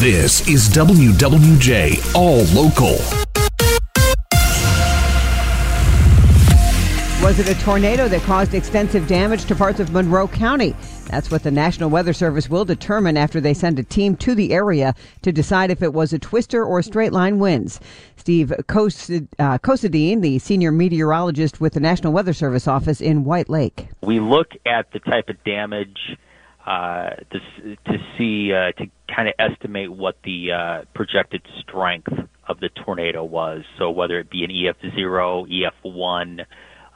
This is WWJ All Local. Was it a tornado that caused extensive damage to parts of Monroe County? That's what the National Weather Service will determine after they send a team to the area to decide if it was a twister or straight line winds. Steve Considine, uh, the senior meteorologist with the National Weather Service office in White Lake. We look at the type of damage uh, to, to see, uh, to kind of estimate what the uh, projected strength of the tornado was. So whether it be an EF0, EF1,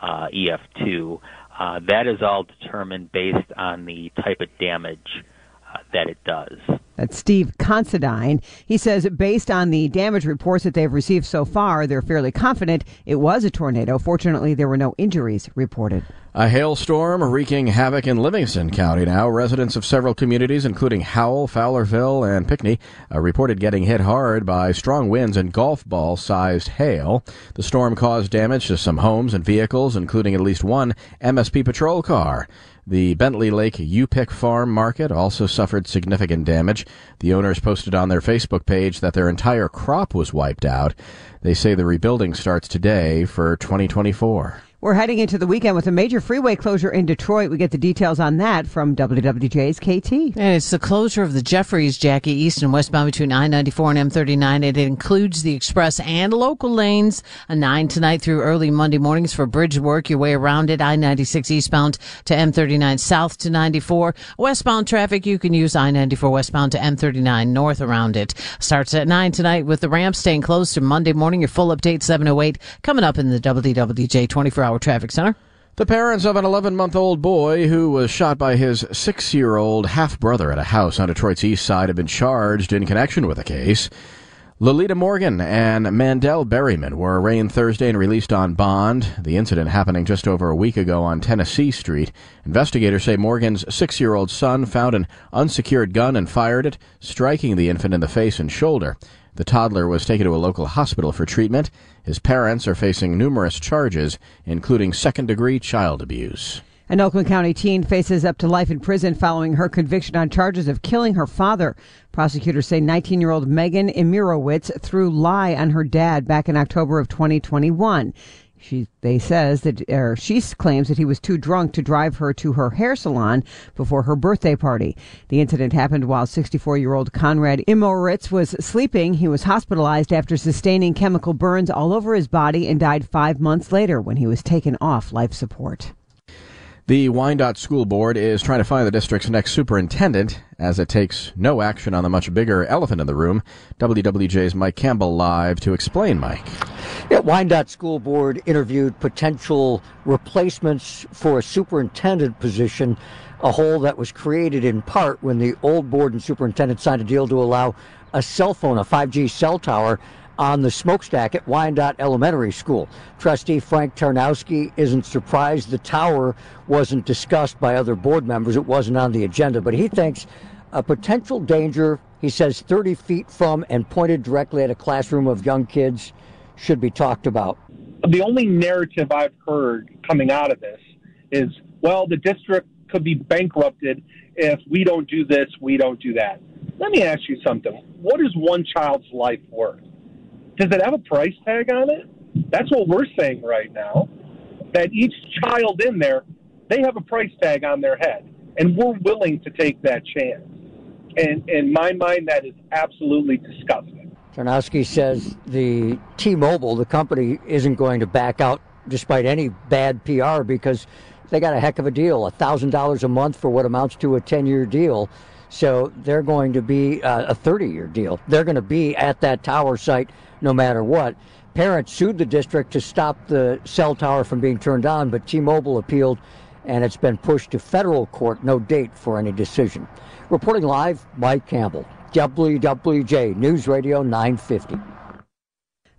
uh, EF2. Uh, that is all determined based on the type of damage uh, that it does. That's Steve Considine. He says, based on the damage reports that they've received so far, they're fairly confident it was a tornado. Fortunately, there were no injuries reported. A hailstorm wreaking havoc in Livingston County now. Residents of several communities, including Howell, Fowlerville, and Pinckney, reported getting hit hard by strong winds and golf ball sized hail. The storm caused damage to some homes and vehicles, including at least one MSP patrol car. The Bentley Lake U-Pick Farm Market also suffered significant damage. The owners posted on their Facebook page that their entire crop was wiped out. They say the rebuilding starts today for 2024. We're heading into the weekend with a major freeway closure in Detroit. We get the details on that from WWJ's KT. And it's the closure of the Jeffries, Jackie, east and westbound between I-94 and M39. It includes the express and local lanes. A 9 tonight through early Monday mornings for bridge work. Your way around it. I-96 eastbound to M39 south to 94. Westbound traffic, you can use I-94 westbound to M39 north around it. Starts at 9 tonight with the ramp staying closed to Monday morning. Your full update 708 coming up in the WWJ 24 hour Traffic Center. The parents of an 11 month old boy who was shot by his six year old half brother at a house on Detroit's east side have been charged in connection with the case. Lolita Morgan and Mandel Berryman were arraigned Thursday and released on bond. The incident happening just over a week ago on Tennessee Street. Investigators say Morgan's six year old son found an unsecured gun and fired it, striking the infant in the face and shoulder. The toddler was taken to a local hospital for treatment. His parents are facing numerous charges, including second degree child abuse. An Oakland County teen faces up to life in prison following her conviction on charges of killing her father. Prosecutors say 19 year old Megan Imirowicz threw lye on her dad back in October of 2021. She they says that or she claims that he was too drunk to drive her to her hair salon before her birthday party. The incident happened while 64-year-old Conrad Imirowicz was sleeping. He was hospitalized after sustaining chemical burns all over his body and died 5 months later when he was taken off life support. The Wyandotte School Board is trying to find the district's next superintendent as it takes no action on the much bigger elephant in the room. WWJ's Mike Campbell live to explain, Mike. Wyandotte School Board interviewed potential replacements for a superintendent position, a hole that was created in part when the old board and superintendent signed a deal to allow a cell phone, a 5G cell tower on the smokestack at Wyandotte Elementary School. Trustee Frank Tarnowski isn't surprised the tower wasn't discussed by other board members. It wasn't on the agenda, but he thinks a potential danger, he says 30 feet from and pointed directly at a classroom of young kids, should be talked about. The only narrative I've heard coming out of this is, well, the district could be bankrupted if we don't do this, we don't do that. Let me ask you something. What is one child's life worth? Does it have a price tag on it? That's what we're saying right now. That each child in there, they have a price tag on their head, and we're willing to take that chance. And in my mind, that is absolutely disgusting. Tarnowski says the T-Mobile, the company, isn't going to back out despite any bad PR because they got a heck of a deal, thousand dollars a month for what amounts to a ten-year deal. So they're going to be uh, a 30 year deal. They're going to be at that tower site no matter what. Parents sued the district to stop the cell tower from being turned on, but T Mobile appealed and it's been pushed to federal court. No date for any decision. Reporting live, Mike Campbell. WWJ News Radio 950.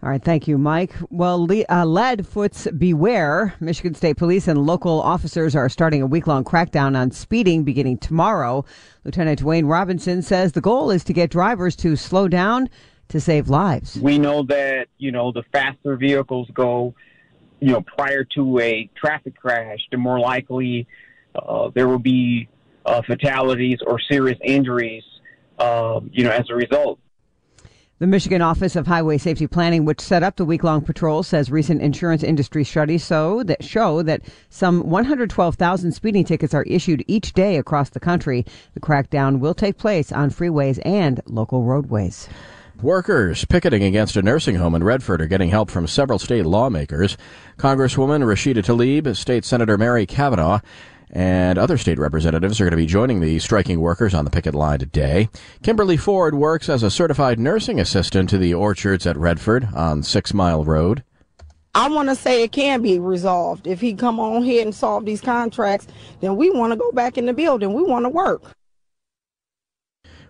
All right, thank you, Mike. Well, le- uh, Leadfoots beware. Michigan State Police and local officers are starting a week long crackdown on speeding beginning tomorrow. Lieutenant Dwayne Robinson says the goal is to get drivers to slow down to save lives. We know that, you know, the faster vehicles go, you know, prior to a traffic crash, the more likely uh, there will be uh, fatalities or serious injuries, uh, you know, as a result. The Michigan Office of Highway Safety Planning, which set up the week-long patrol, says recent insurance industry studies show that show that some 112,000 speeding tickets are issued each day across the country. The crackdown will take place on freeways and local roadways. Workers picketing against a nursing home in Redford are getting help from several state lawmakers. Congresswoman Rashida Tlaib, State Senator Mary Cavanagh, and other state representatives are going to be joining the striking workers on the picket line today. Kimberly Ford works as a certified nursing assistant to the orchards at Redford on Six Mile Road. I want to say it can be resolved. If he come on here and solve these contracts, then we want to go back in the building. We want to work.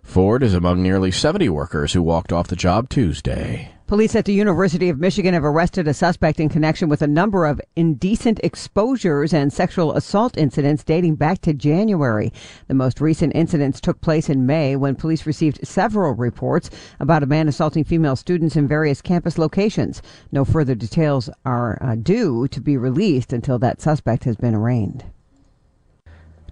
Ford is among nearly 70 workers who walked off the job Tuesday. Police at the University of Michigan have arrested a suspect in connection with a number of indecent exposures and sexual assault incidents dating back to January. The most recent incidents took place in May when police received several reports about a man assaulting female students in various campus locations. No further details are uh, due to be released until that suspect has been arraigned.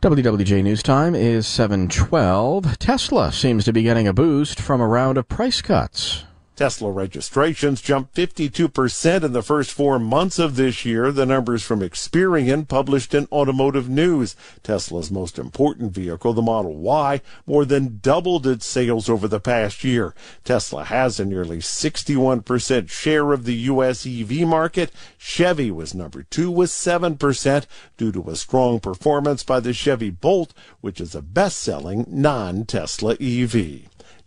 WWJ News Time is 712. Tesla seems to be getting a boost from a round of price cuts. Tesla registrations jumped 52% in the first four months of this year. The numbers from Experian published in Automotive News. Tesla's most important vehicle, the Model Y, more than doubled its sales over the past year. Tesla has a nearly 61% share of the U.S. EV market. Chevy was number two with 7% due to a strong performance by the Chevy Bolt, which is a best-selling non-Tesla EV.